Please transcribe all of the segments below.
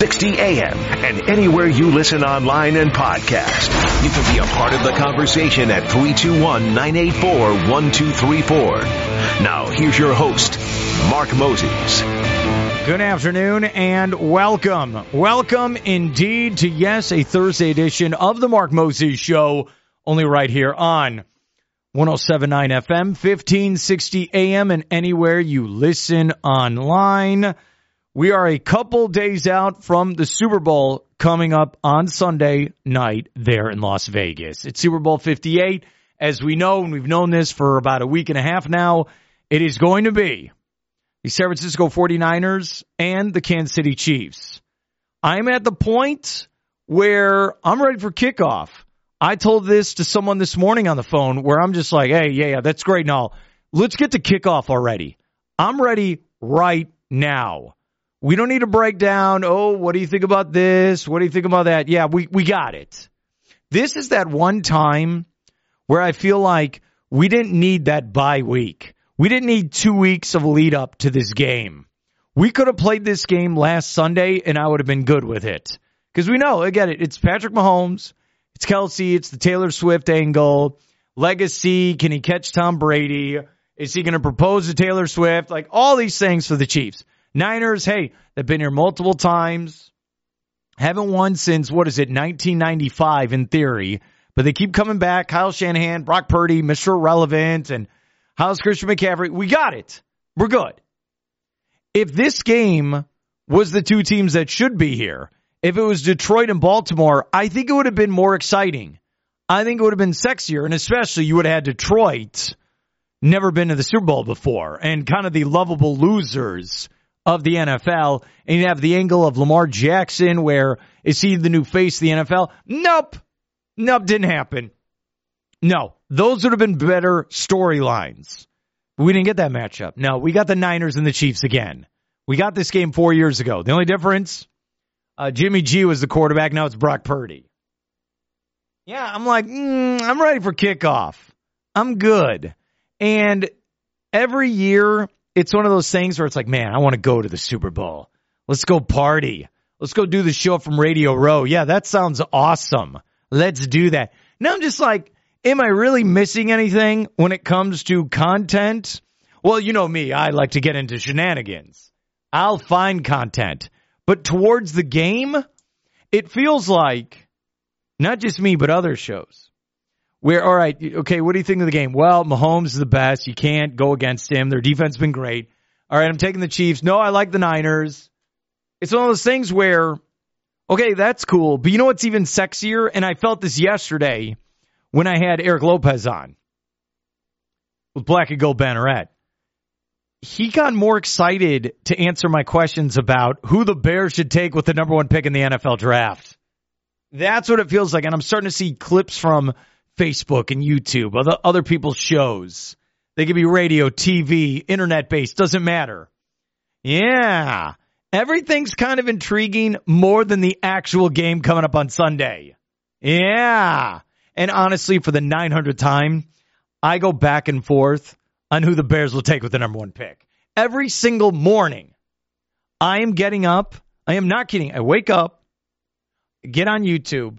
60 AM and anywhere you listen online and podcast. You can be a part of the conversation at 321-984-1234. Now, here's your host, Mark Moses. Good afternoon and welcome. Welcome indeed to, yes, a Thursday edition of the Mark Moses Show, only right here on 1079 FM, 1560 AM, and anywhere you listen online. We are a couple days out from the Super Bowl coming up on Sunday night there in Las Vegas. It's Super Bowl 58. As we know, and we've known this for about a week and a half now, it is going to be the San Francisco 49ers and the Kansas City Chiefs. I'm at the point where I'm ready for kickoff. I told this to someone this morning on the phone where I'm just like, hey, yeah, yeah, that's great and all. Let's get to kickoff already. I'm ready right now. We don't need to break down, oh, what do you think about this? What do you think about that? Yeah, we, we got it. This is that one time where I feel like we didn't need that bye week. We didn't need two weeks of lead up to this game. We could have played this game last Sunday and I would have been good with it. Because we know, again, it's Patrick Mahomes, it's Kelce, it's the Taylor Swift angle, legacy, can he catch Tom Brady? Is he going to propose to Taylor Swift? Like all these things for the Chiefs. Niners, hey, they've been here multiple times. Haven't won since, what is it, 1995 in theory. But they keep coming back. Kyle Shanahan, Brock Purdy, Mr. Irrelevant, and how's Christian McCaffrey? We got it. We're good. If this game was the two teams that should be here, if it was Detroit and Baltimore, I think it would have been more exciting. I think it would have been sexier, and especially you would have had Detroit never been to the Super Bowl before and kind of the lovable losers of the NFL. And you have the angle of Lamar Jackson, where is he the new face of the NFL? Nope. Nope, didn't happen. No, those would have been better storylines. We didn't get that matchup. No, we got the Niners and the Chiefs again. We got this game four years ago. The only difference, uh, Jimmy G was the quarterback. Now it's Brock Purdy. Yeah, I'm like, mm, I'm ready for kickoff. I'm good. And every year it's one of those things where it's like, man, I want to go to the Super Bowl. Let's go party. Let's go do the show from Radio Row. Yeah, that sounds awesome. Let's do that. Now I'm just like, am I really missing anything when it comes to content? Well, you know me, I like to get into shenanigans. I'll find content. But towards the game, it feels like not just me, but other shows where, all right, okay, what do you think of the game? Well, Mahomes is the best. You can't go against him. Their defense has been great. All right, I'm taking the Chiefs. No, I like the Niners. It's one of those things where, okay, that's cool. But you know what's even sexier? And I felt this yesterday when I had Eric Lopez on with Black and Gold Banneret. He got more excited to answer my questions about who the Bears should take with the number one pick in the NFL draft. That's what it feels like. And I'm starting to see clips from Facebook and YouTube, other, other people's shows. They could be radio, TV, internet based, doesn't matter. Yeah. Everything's kind of intriguing more than the actual game coming up on Sunday. Yeah. And honestly, for the 900th time, I go back and forth on who the Bears will take with the number one pick. Every single morning, I am getting up. I am not kidding. I wake up, get on YouTube,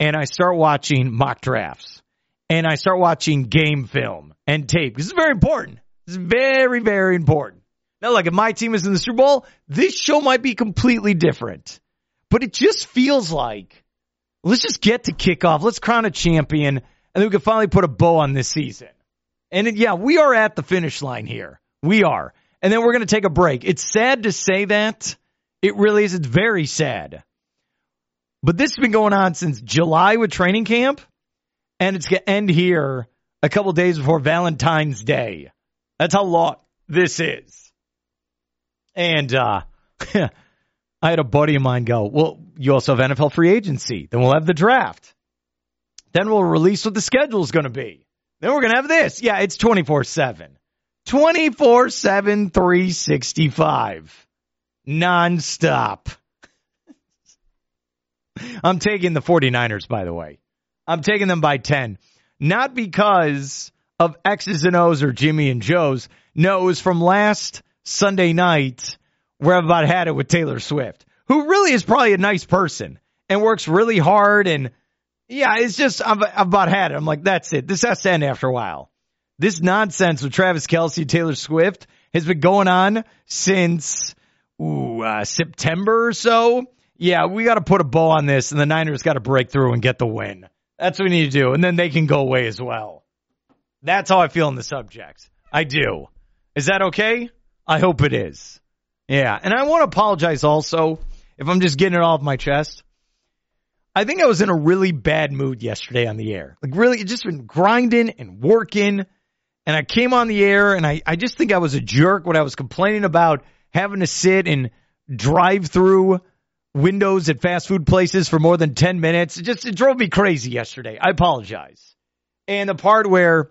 and I start watching mock drafts and I start watching game film and tape. This is very important. This is very, very important. Now, like if my team is in the Super Bowl, this show might be completely different. But it just feels like let's just get to kickoff. Let's crown a champion, and then we can finally put a bow on this season. And it, yeah, we are at the finish line here. We are. And then we're going to take a break. It's sad to say that. It really is. It's very sad. But this has been going on since July with training camp, and it's going to end here a couple days before Valentine's Day. That's how long this is. And uh, I had a buddy of mine go, Well, you also have NFL free agency. Then we'll have the draft. Then we'll release what the schedule is going to be. Then we're going to have this. Yeah, it's 24 7. 24 7, 365. Nonstop. I'm taking the 49ers, by the way. I'm taking them by 10. Not because of X's and O's or Jimmy and Joe's. No, it was from last Sunday night where I've about had it with Taylor Swift. who really is probably a nice person and works really hard. And yeah, it's just, I've, I've about had it. I'm like, that's it. This has to end after a while. This nonsense with Travis Kelce, Taylor Swift has been going on since ooh, uh, September or so. Yeah, we got to put a bow on this, and the Niners got to break through and get the win. That's what we need to do, and then they can go away as well. That's how I feel on the subject. I do. Is that okay? I hope it is. Yeah, and I want to apologize also if I'm just getting it off my chest. I think I was in a really bad mood yesterday on the air. Like really, just been grinding and working. And I came on the air and I, I just think I was a jerk when I was complaining about having to sit and drive through windows at fast food places for more than 10 minutes. It just, it drove me crazy yesterday. I apologize. And the part where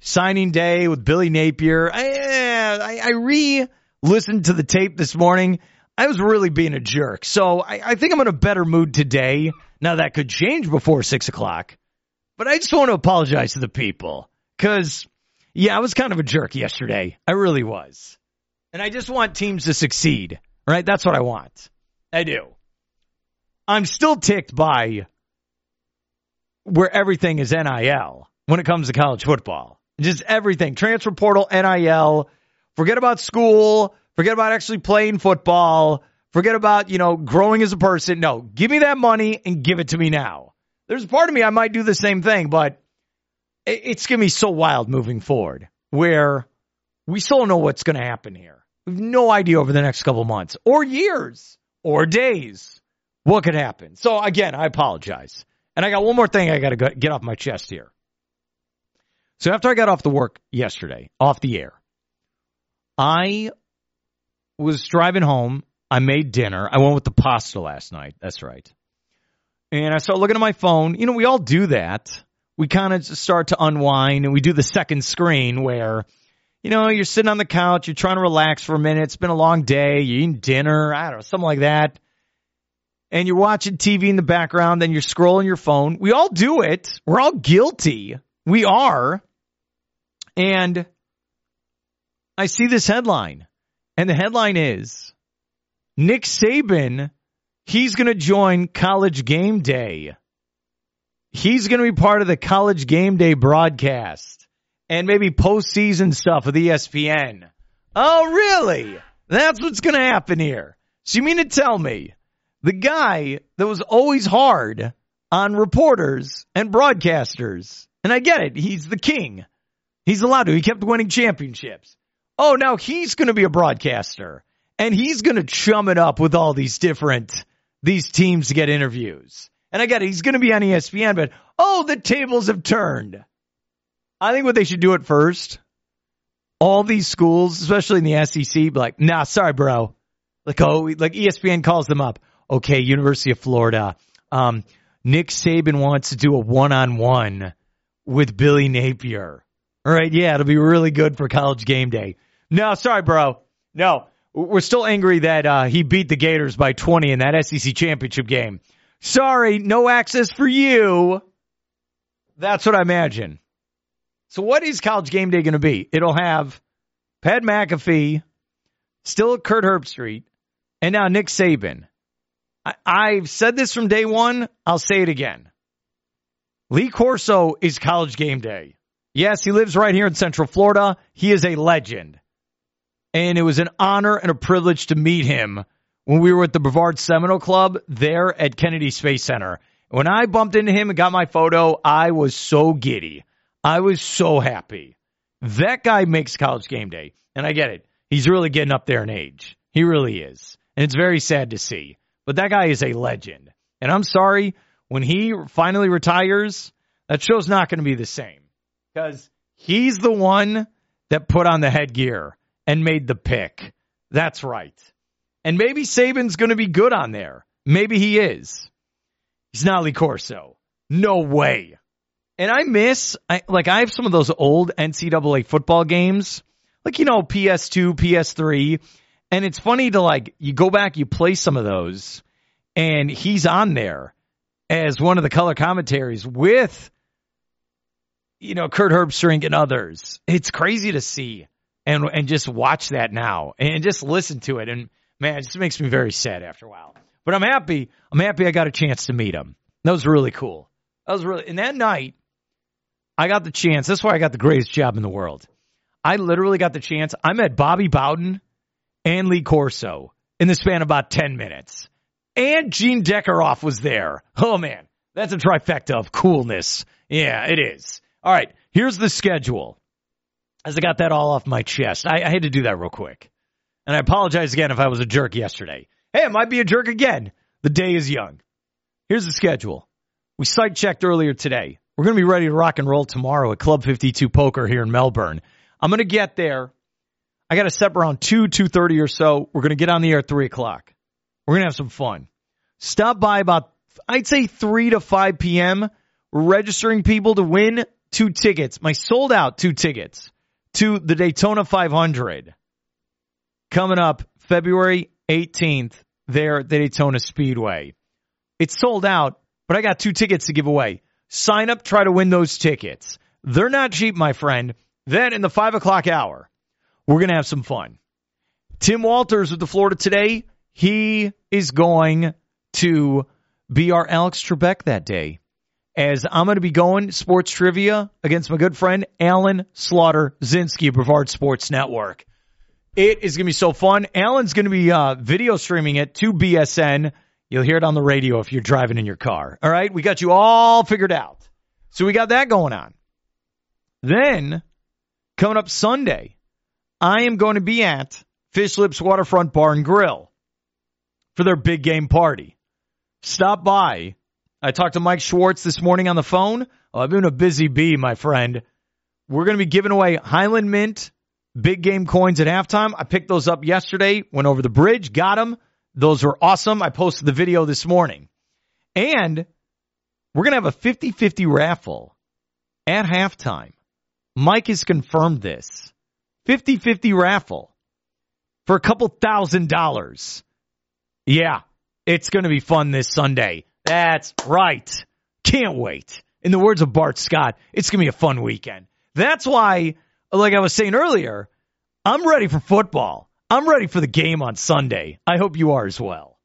signing day with Billy Napier, I, I, re listened to the tape this morning. I was really being a jerk. So I, I think I'm in a better mood today. Now that could change before six o'clock, but I just want to apologize to the people because yeah, I was kind of a jerk yesterday. I really was. And I just want teams to succeed, right? That's what I want. I do. I'm still ticked by where everything is NIL when it comes to college football. Just everything. Transfer portal, NIL. Forget about school. Forget about actually playing football. Forget about, you know, growing as a person. No, give me that money and give it to me now. There's a part of me I might do the same thing, but it's going to be so wild moving forward where we still don't know what's going to happen here. We have no idea over the next couple months or years or days what could happen. So again, I apologize. And I got one more thing I got to get off my chest here. So after I got off the work yesterday, off the air, I was driving home. I made dinner. I went with the pasta last night. That's right. And I started looking at my phone. You know, we all do that we kind of start to unwind and we do the second screen where, you know, you're sitting on the couch, you're trying to relax for a minute. It's been a long day. You're eating dinner. I don't know, something like that. And you're watching TV in the background, then you're scrolling your phone. We all do it. We're all guilty. We are. And I see this headline and the headline is Nick Saban, he's going to join college game day he's going to be part of the college game day broadcast and maybe postseason stuff with ESPN. Oh, really? That's what's going to happen here. So you mean to tell me the guy that was always hard on reporters and broadcasters, and I get it, he's the king. He's allowed to. He kept winning championships. Oh, now he's going to be a broadcaster and he's going to chum it up with all these different, these teams to get interviews. And I get it. He's going to be on ESPN, but oh, the tables have turned. I think what they should do at first, all these schools, especially in the SEC, be like, nah, sorry, bro. Like, oh, like ESPN calls them up. Okay, University of Florida. Um, Nick Saban wants to do a one on one with Billy Napier. All right, yeah, it'll be really good for college game day. No, sorry, bro. No, we're still angry that uh, he beat the Gators by 20 in that SEC championship game. Sorry, no access for you. That's what I imagine. So, what is College Game Day going to be? It'll have Pat McAfee, still Kirk Herbstreit, and now Nick Saban. I, I've said this from day one. I'll say it again. Lee Corso is College Game Day. Yes, he lives right here in Central Florida. He is a legend. And it was an honor and a privilege to meet him when we were at the Brevard Seminole Club there at Kennedy Space Center. When I bumped into him and got my photo, I was so giddy. I was so happy. That guy makes college game day. And I get it. He's really getting up there in age. He really is. And it's very sad to see. But that guy is a legend. And I'm sorry, when he finally retires, that show's not going to be the same. Because he's the one that put on the headgear and made the pick. That's right. And maybe Saban's going to be good on there. Maybe he is. He's not Lee Corso. No way. And I miss, I, like, I have some of those old NCAA football games, like, you know, PS2, PS3. And it's funny to, like, you go back, you play some of those, and he's on there as one of the color commentaries with, you know, Kirk Herbstreit and others. It's crazy to see and, and just watch that now and just listen to it. And, Man, it just makes me very sad after a while. But I'm happy. I'm happy I got a chance to meet him. That was really cool. That was really, and that night, I got the chance. That's why I got the greatest job in the world. I literally got the chance. I met Bobby Bowden and Lee Corso in the span of about 10 minutes. And Gene Deckerhoff was there. Oh man, that's a trifecta of coolness. Yeah, it is. All right, here's the schedule. As I got that all off my chest, I, I had to do that real quick. And I apologize again if I was a jerk yesterday. Hey, I might be a jerk again. The day is young. Here's the schedule. We site checked earlier today. We're going to be ready to rock and roll tomorrow at Club 52 Poker here in Melbourne. I'm going to get there. I got to step around 2, 2.30 or so. We're to get on the air at 3 o'clock. We're to have some fun. Stop by about, I'd say 3 to 5 p.m. We're registering people to win two tickets. My sold out two tickets to the Daytona 500 coming up February 18th there at the Daytona Speedway. It's sold out, but I got two tickets to give away. Sign up, try to win those tickets. They're not cheap, my friend. Then in the five o'clock hour, we're going to have some fun. Tim Walters with the Florida Today, he is going to be our Alex Trebek that day. As I'm going to be going sports trivia against my good friend Alan Slaughter Zinski, Brevard Sports Network. It is going to be so fun. Alan's going to be uh, video streaming it to BSN. You'll hear it on the radio if you're driving in your car. All right, we got you all figured out. So we got that going on. Then, coming up Sunday, I am going to be at Fish Lips Waterfront Bar and Grill for their big game party. Stop by. I talked to Mike Schwartz this morning on the phone. Oh, I've been a busy bee, my friend. We're going to be giving away Highland Mint big game coins at halftime. I picked those up yesterday, went over the bridge, got them. Those were awesome. I posted the video this morning. And we're going to have a 50 50 raffle at halftime. Mike has confirmed this 50 50 raffle for a couple thousand dollars. Yeah, it's going to be fun this Sunday. That's right. Can't wait. In the words of Bart Scott, it's going to be a fun weekend. That's why like I was saying earlier, I'm ready for football. I'm ready for the game on Sunday. I hope you are as well.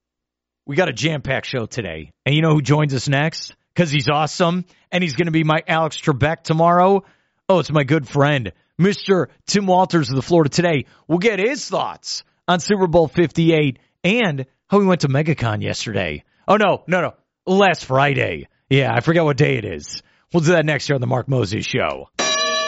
We got a jam packed show today. And you know who joins us next? Because he's awesome and he's going to be my Alex Trebek tomorrow. Oh, it's my good friend, Mr. Tim Walters of the Florida Today. We'll get his thoughts on Super Bowl 58 and how he went to MegaCon yesterday. Oh, no, no, no. Last Friday. Yeah, I forget what day it is. We'll do that next year on the Mark Moses Show.